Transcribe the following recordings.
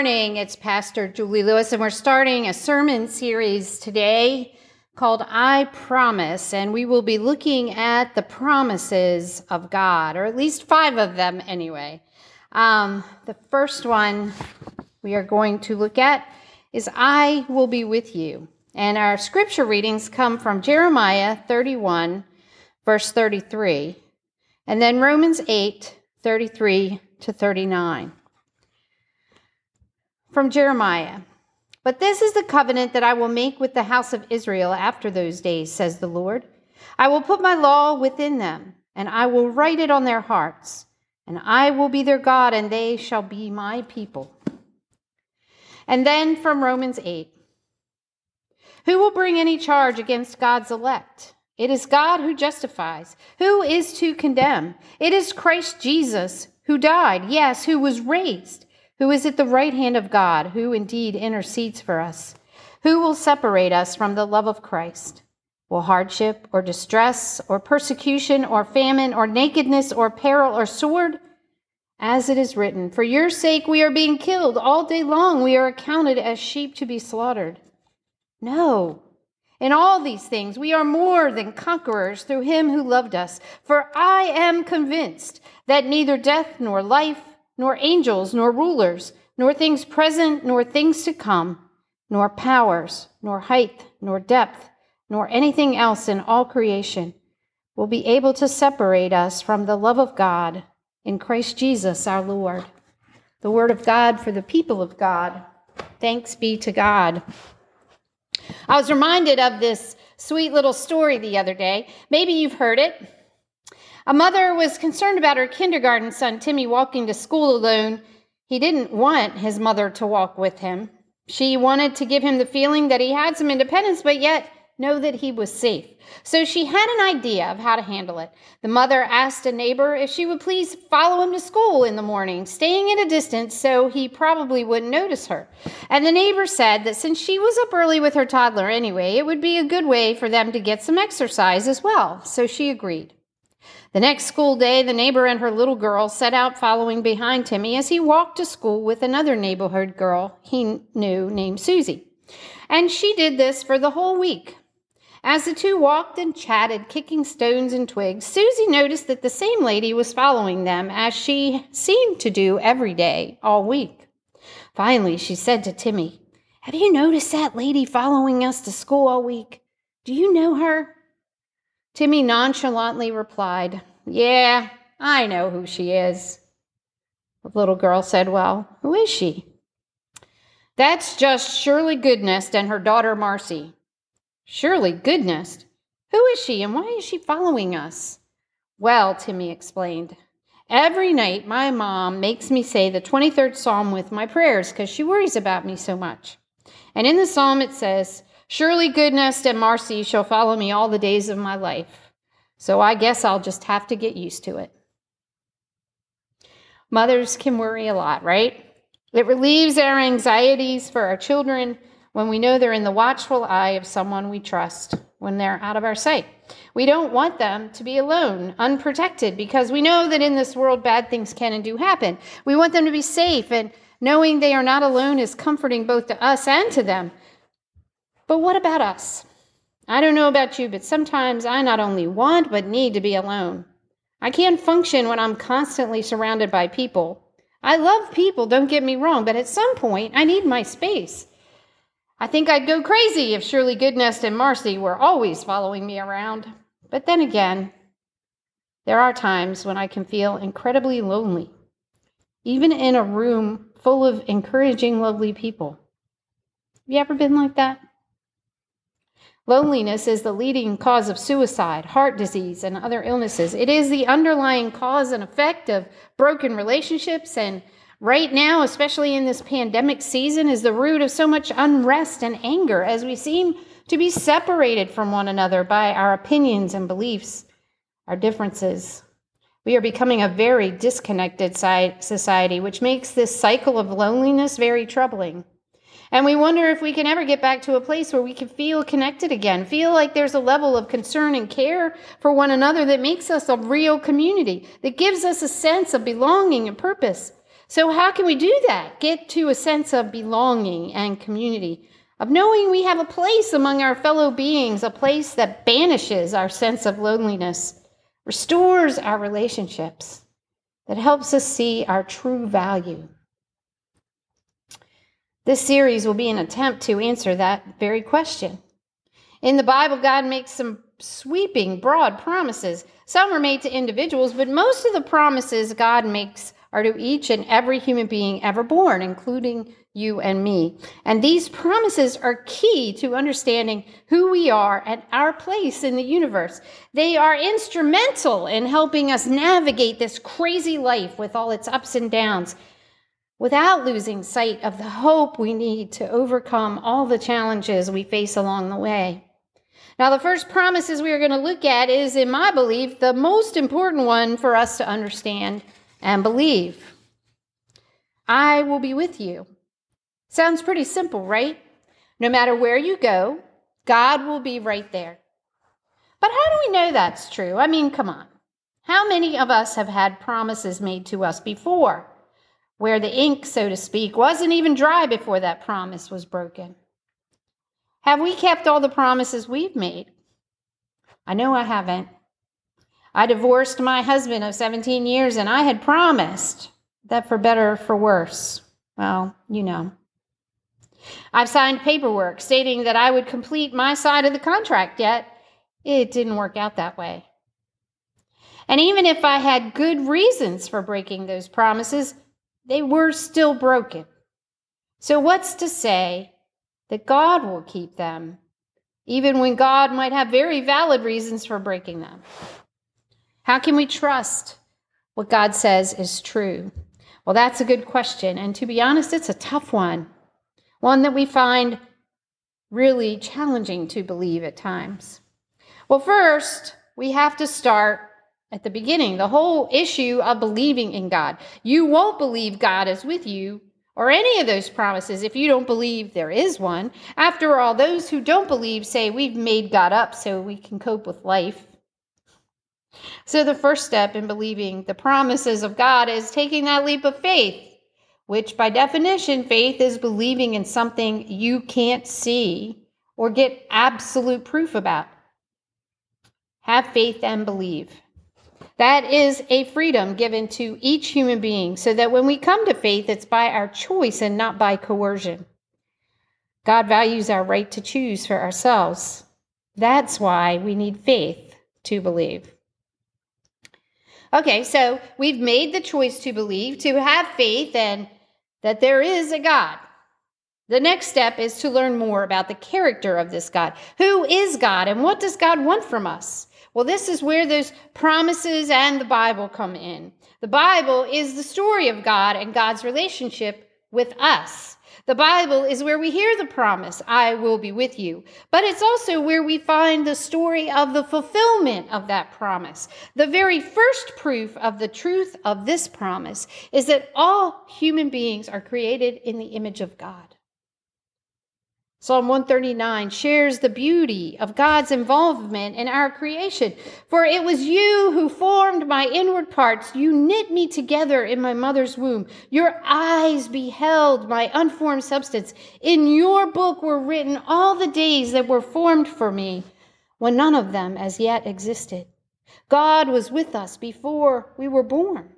Morning. It's Pastor Julie Lewis, and we're starting a sermon series today called I Promise. And we will be looking at the promises of God, or at least five of them anyway. Um, the first one we are going to look at is I will be with you. And our scripture readings come from Jeremiah 31, verse 33, and then Romans 8, 33 to 39 from Jeremiah. But this is the covenant that I will make with the house of Israel after those days, says the Lord. I will put my law within them, and I will write it on their hearts, and I will be their God, and they shall be my people. And then from Romans 8 Who will bring any charge against God's elect? It is God who justifies. Who is to condemn? It is Christ Jesus who died, yes, who was raised who is at the right hand of God, who indeed intercedes for us. Who will separate us from the love of Christ? Will hardship or distress or persecution or famine or nakedness or peril or sword? As it is written, For your sake we are being killed all day long, we are accounted as sheep to be slaughtered. No. In all these things, we are more than conquerors through him who loved us. For I am convinced that neither death nor life, nor angels, nor rulers, nor things present, nor things to come, nor powers, nor height, nor depth, nor anything else in all creation will be able to separate us from the love of God in Christ Jesus our Lord. The word of God for the people of God. Thanks be to God. I was reminded of this sweet little story the other day. Maybe you've heard it. A mother was concerned about her kindergarten son, Timmy, walking to school alone. He didn't want his mother to walk with him. She wanted to give him the feeling that he had some independence, but yet know that he was safe. So she had an idea of how to handle it. The mother asked a neighbor if she would please follow him to school in the morning, staying at a distance so he probably wouldn't notice her. And the neighbor said that since she was up early with her toddler anyway, it would be a good way for them to get some exercise as well. So she agreed. The next school day, the neighbor and her little girl set out following behind Timmy as he walked to school with another neighborhood girl he knew named Susie. And she did this for the whole week. As the two walked and chatted, kicking stones and twigs, Susie noticed that the same lady was following them as she seemed to do every day all week. Finally, she said to Timmy, Have you noticed that lady following us to school all week? Do you know her? Timmy nonchalantly replied, Yeah, I know who she is. The little girl said, Well, who is she? That's just Shirley Goodness and her daughter Marcy. Shirley Goodness? Who is she and why is she following us? Well, Timmy explained, every night my mom makes me say the 23rd Psalm with my prayers because she worries about me so much. And in the Psalm it says, Surely goodness and mercy shall follow me all the days of my life. So I guess I'll just have to get used to it. Mothers can worry a lot, right? It relieves our anxieties for our children when we know they're in the watchful eye of someone we trust when they're out of our sight. We don't want them to be alone, unprotected, because we know that in this world bad things can and do happen. We want them to be safe, and knowing they are not alone is comforting both to us and to them. But what about us? I don't know about you, but sometimes I not only want but need to be alone. I can't function when I'm constantly surrounded by people. I love people, don't get me wrong, but at some point I need my space. I think I'd go crazy if Shirley Goodness and Marcy were always following me around. But then again, there are times when I can feel incredibly lonely, even in a room full of encouraging, lovely people. Have you ever been like that? Loneliness is the leading cause of suicide, heart disease, and other illnesses. It is the underlying cause and effect of broken relationships. And right now, especially in this pandemic season, is the root of so much unrest and anger as we seem to be separated from one another by our opinions and beliefs, our differences. We are becoming a very disconnected society, which makes this cycle of loneliness very troubling. And we wonder if we can ever get back to a place where we can feel connected again, feel like there's a level of concern and care for one another that makes us a real community, that gives us a sense of belonging and purpose. So, how can we do that? Get to a sense of belonging and community, of knowing we have a place among our fellow beings, a place that banishes our sense of loneliness, restores our relationships, that helps us see our true value. This series will be an attempt to answer that very question. In the Bible, God makes some sweeping, broad promises. Some are made to individuals, but most of the promises God makes are to each and every human being ever born, including you and me. And these promises are key to understanding who we are and our place in the universe. They are instrumental in helping us navigate this crazy life with all its ups and downs without losing sight of the hope we need to overcome all the challenges we face along the way. Now, the first promises we are going to look at is, in my belief, the most important one for us to understand and believe. I will be with you. Sounds pretty simple, right? No matter where you go, God will be right there. But how do we know that's true? I mean, come on. How many of us have had promises made to us before? Where the ink, so to speak, wasn't even dry before that promise was broken? Have we kept all the promises we've made? I know I haven't. I divorced my husband of 17 years and I had promised that for better or for worse. Well, you know. I've signed paperwork stating that I would complete my side of the contract, yet it didn't work out that way. And even if I had good reasons for breaking those promises, they were still broken. So, what's to say that God will keep them, even when God might have very valid reasons for breaking them? How can we trust what God says is true? Well, that's a good question. And to be honest, it's a tough one, one that we find really challenging to believe at times. Well, first, we have to start at the beginning, the whole issue of believing in God. You won't believe God is with you or any of those promises if you don't believe there is one. After all, those who don't believe say we've made God up so we can cope with life. So, the first step in believing the promises of God is taking that leap of faith, which by definition, faith is believing in something you can't see or get absolute proof about. Have faith and believe. That is a freedom given to each human being so that when we come to faith, it's by our choice and not by coercion. God values our right to choose for ourselves. That's why we need faith to believe. Okay, so we've made the choice to believe, to have faith, and that there is a God. The next step is to learn more about the character of this God. Who is God, and what does God want from us? Well, this is where those promises and the Bible come in. The Bible is the story of God and God's relationship with us. The Bible is where we hear the promise, I will be with you. But it's also where we find the story of the fulfillment of that promise. The very first proof of the truth of this promise is that all human beings are created in the image of God. Psalm 139 shares the beauty of God's involvement in our creation. For it was you who formed my inward parts. You knit me together in my mother's womb. Your eyes beheld my unformed substance. In your book were written all the days that were formed for me, when none of them as yet existed. God was with us before we were born.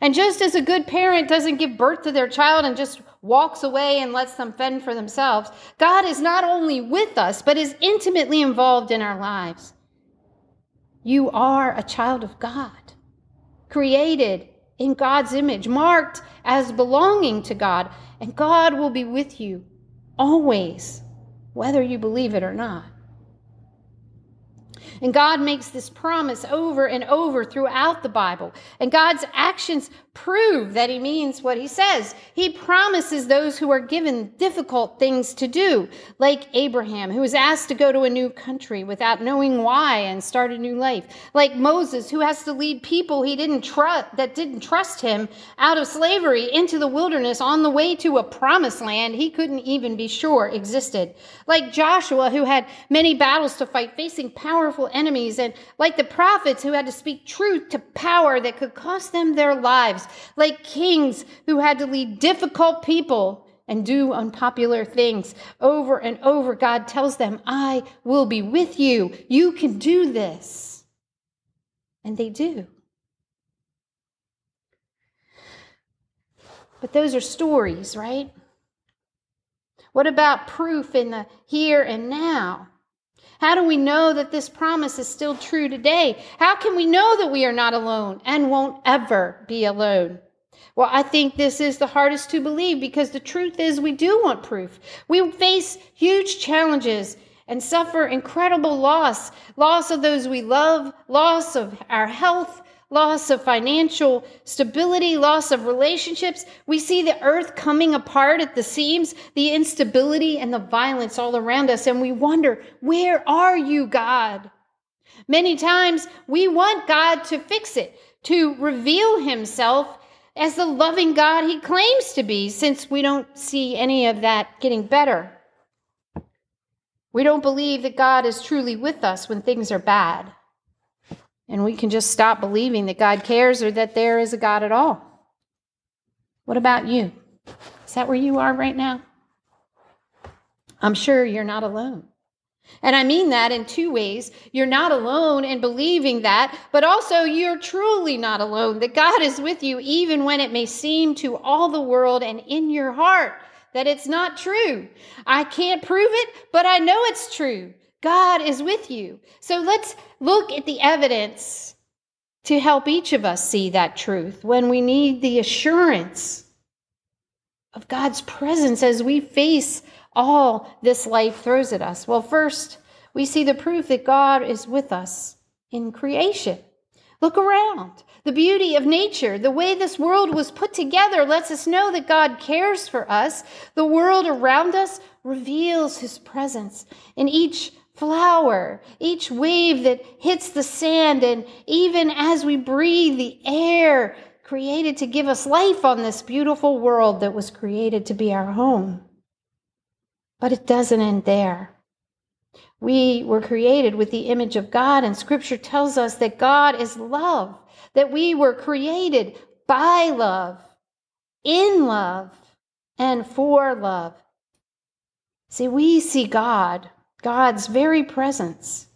And just as a good parent doesn't give birth to their child and just walks away and lets them fend for themselves, God is not only with us, but is intimately involved in our lives. You are a child of God, created in God's image, marked as belonging to God, and God will be with you always, whether you believe it or not. And God makes this promise over and over throughout the Bible. And God's actions prove that he means what he says. He promises those who are given difficult things to do, like Abraham, who was asked to go to a new country without knowing why and start a new life, like Moses, who has to lead people he didn't trust that didn't trust him out of slavery into the wilderness on the way to a promised land he couldn't even be sure existed, like Joshua, who had many battles to fight, facing powerful enemies, and like the prophets who had to speak truth to power that could cost them their lives lives, like kings who had to lead difficult people and do unpopular things. Over and over, God tells them, I will be with you. You can do this. And they do. But those are stories, right? What about proof in the here and now? How do we know that this promise is still true today? How can we know that we are not alone and won't ever be alone? Well, I think this is the hardest to believe because the truth is we do want proof. We face huge challenges and suffer incredible loss loss of those we love, loss of our health, loss of financial stability, loss of relationships. We see the earth coming apart at the seams, the instability and the violence all around us, and we wonder, where are you, God? Many times we want God to fix it, to reveal himself as the loving God he claims to be, since we don't see any of that getting better. We don't believe that God is truly with us when things are bad and we can just stop believing that God cares or that there is a God at all. What about you? Is that where you are right now? I'm sure you're not alone. And I mean that in two ways. You're not alone in believing that, but also you're truly not alone, that God is with you even when it may seem to all the world and in your heart that it's not true. I can't prove it, but I know it's true. God is with you. So let's look at the evidence to help each of us see that truth when we need the assurance of God's presence as we face all this life throws at us. Well, first, we see the proof that God is with us in creation. Look around. The beauty of nature, the way this world was put together, lets us know that God cares for us. The world around us reveals his presence in each flower, each wave that hits the sand, and even as we breathe the air created to give us life on this beautiful world that was created to be our home. But it doesn't end there. We were created with the image of God, and Scripture tells us that God is love, that we were created by love, in love, and for love. See, we see God God's very presence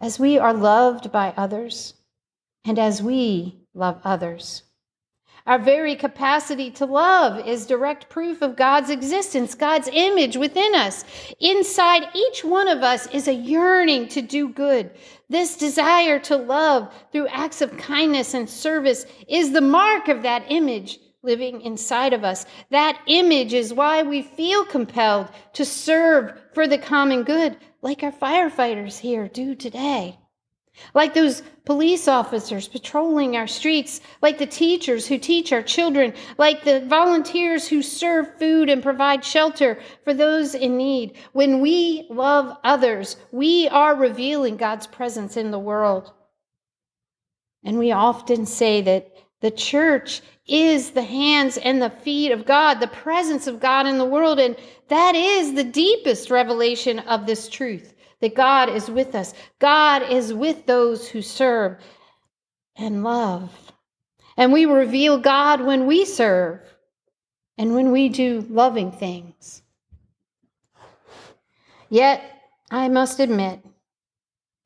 as we are loved by others and as we love others. Our very capacity to love is direct proof of God's existence, God's image within us. Inside each one of us is a yearning to do good. This desire to love through acts of kindness and service is the mark of that image living inside of us. That image is why we feel compelled to serve for the common good, like our firefighters here do today. Like those police officers patrolling our streets, like the teachers who teach our children, like the volunteers who serve food and provide shelter for those in need. When we love others, we are revealing God's presence in the world. And we often say that the church is the hands and the feet of God, the presence of God in the world. And that is the deepest revelation of this truth that God is with us. God is with those who serve and love. And we reveal God when we serve and when we do loving things. Yet, I must admit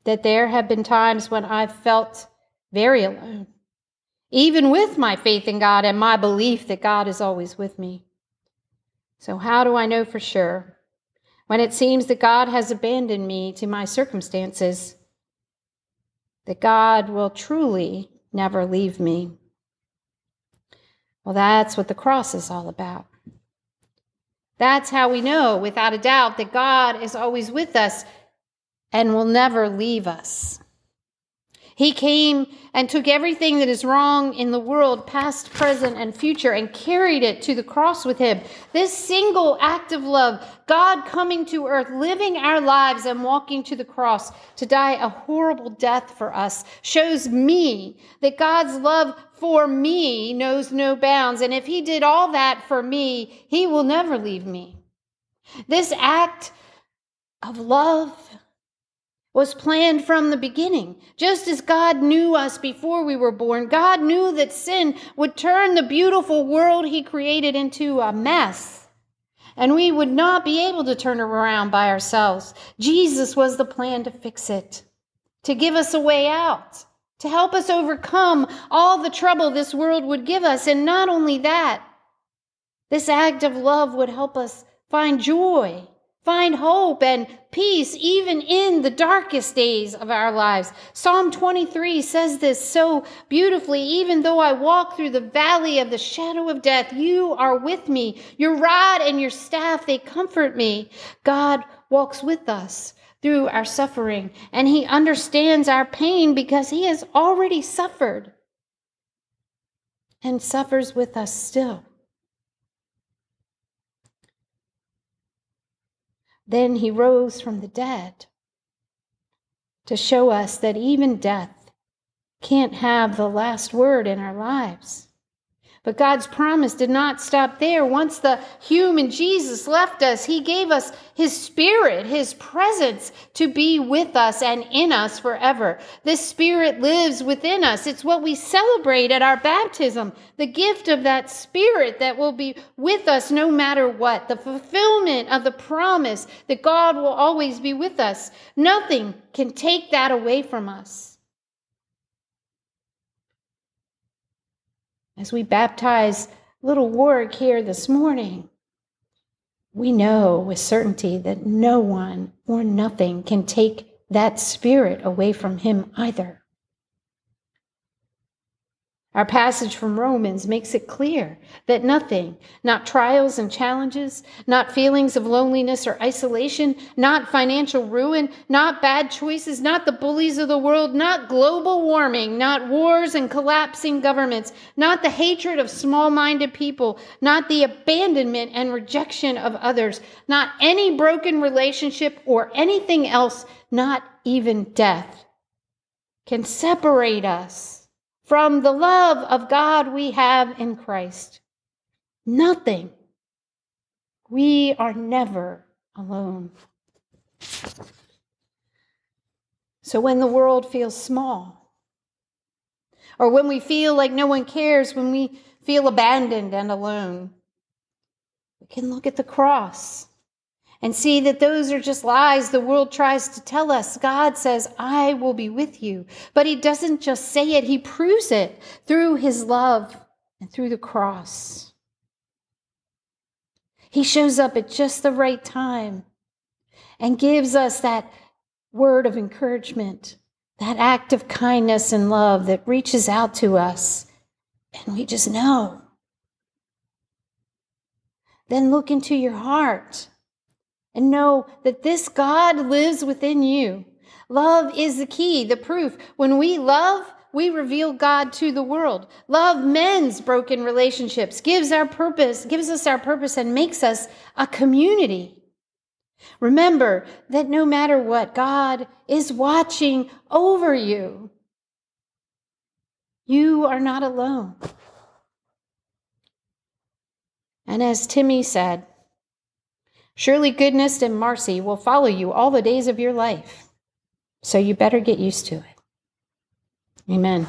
that there have been times when I've felt very alone even with my faith in God and my belief that God is always with me. So, how do I know for sure? When it seems that God has abandoned me to my circumstances, that God will truly never leave me. Well, that's what the cross is all about. That's how we know, without a doubt, that God is always with us and will never leave us. He came and took everything that is wrong in the world, past, present, and future, and carried it to the cross with him. This single act of love, God coming to earth, living our lives, and walking to the cross to die a horrible death for us, shows me that God's love for me knows no bounds. And if he did all that for me, he will never leave me. This act of love was planned from the beginning. Just as God knew us before we were born, God knew that sin would turn the beautiful world He created into a mess. And we would not be able to turn around by ourselves. Jesus was the plan to fix it, to give us a way out, to help us overcome all the trouble this world would give us. And not only that, this act of love would help us find joy find hope and peace even in the darkest days of our lives. Psalm 23 says this so beautifully even though I walk through the valley of the shadow of death, you are with me. Your rod and your staff, they comfort me. God walks with us through our suffering, and He understands our pain because He has already suffered and suffers with us still. Then he rose from the dead to show us that even death can't have the last word in our lives. But God's promise did not stop there. Once the human Jesus left us, he gave us his spirit, his presence to be with us and in us forever. This spirit lives within us. It's what we celebrate at our baptism, the gift of that spirit that will be with us no matter what, the fulfillment of the promise that God will always be with us. Nothing can take that away from us. As we baptize little Warwick here this morning, we know with certainty that no one or nothing can take that spirit away from him either. Our passage from Romans makes it clear that nothing, not trials and challenges, not feelings of loneliness or isolation, not financial ruin, not bad choices, not the bullies of the world, not global warming, not wars and collapsing governments, not the hatred of small minded people, not the abandonment and rejection of others, not any broken relationship or anything else, not even death, can separate us from the love of God we have in Christ. Nothing. We are never alone. So when the world feels small, or when we feel like no one cares, when we feel abandoned and alone, we can look at the cross and see that those are just lies the world tries to tell us. God says, I will be with you. But He doesn't just say it, He proves it through His love and through the cross. He shows up at just the right time and gives us that word of encouragement, that act of kindness and love that reaches out to us. And we just know. Then look into your heart and know that this God lives within you. Love is the key, the proof. When we love, we reveal God to the world. Love mends broken relationships, gives our purpose, gives us our purpose and makes us a community. Remember that no matter what, God is watching over you. You are not alone. And as Timmy said, Surely goodness and mercy will follow you all the days of your life. So you better get used to it. Amen.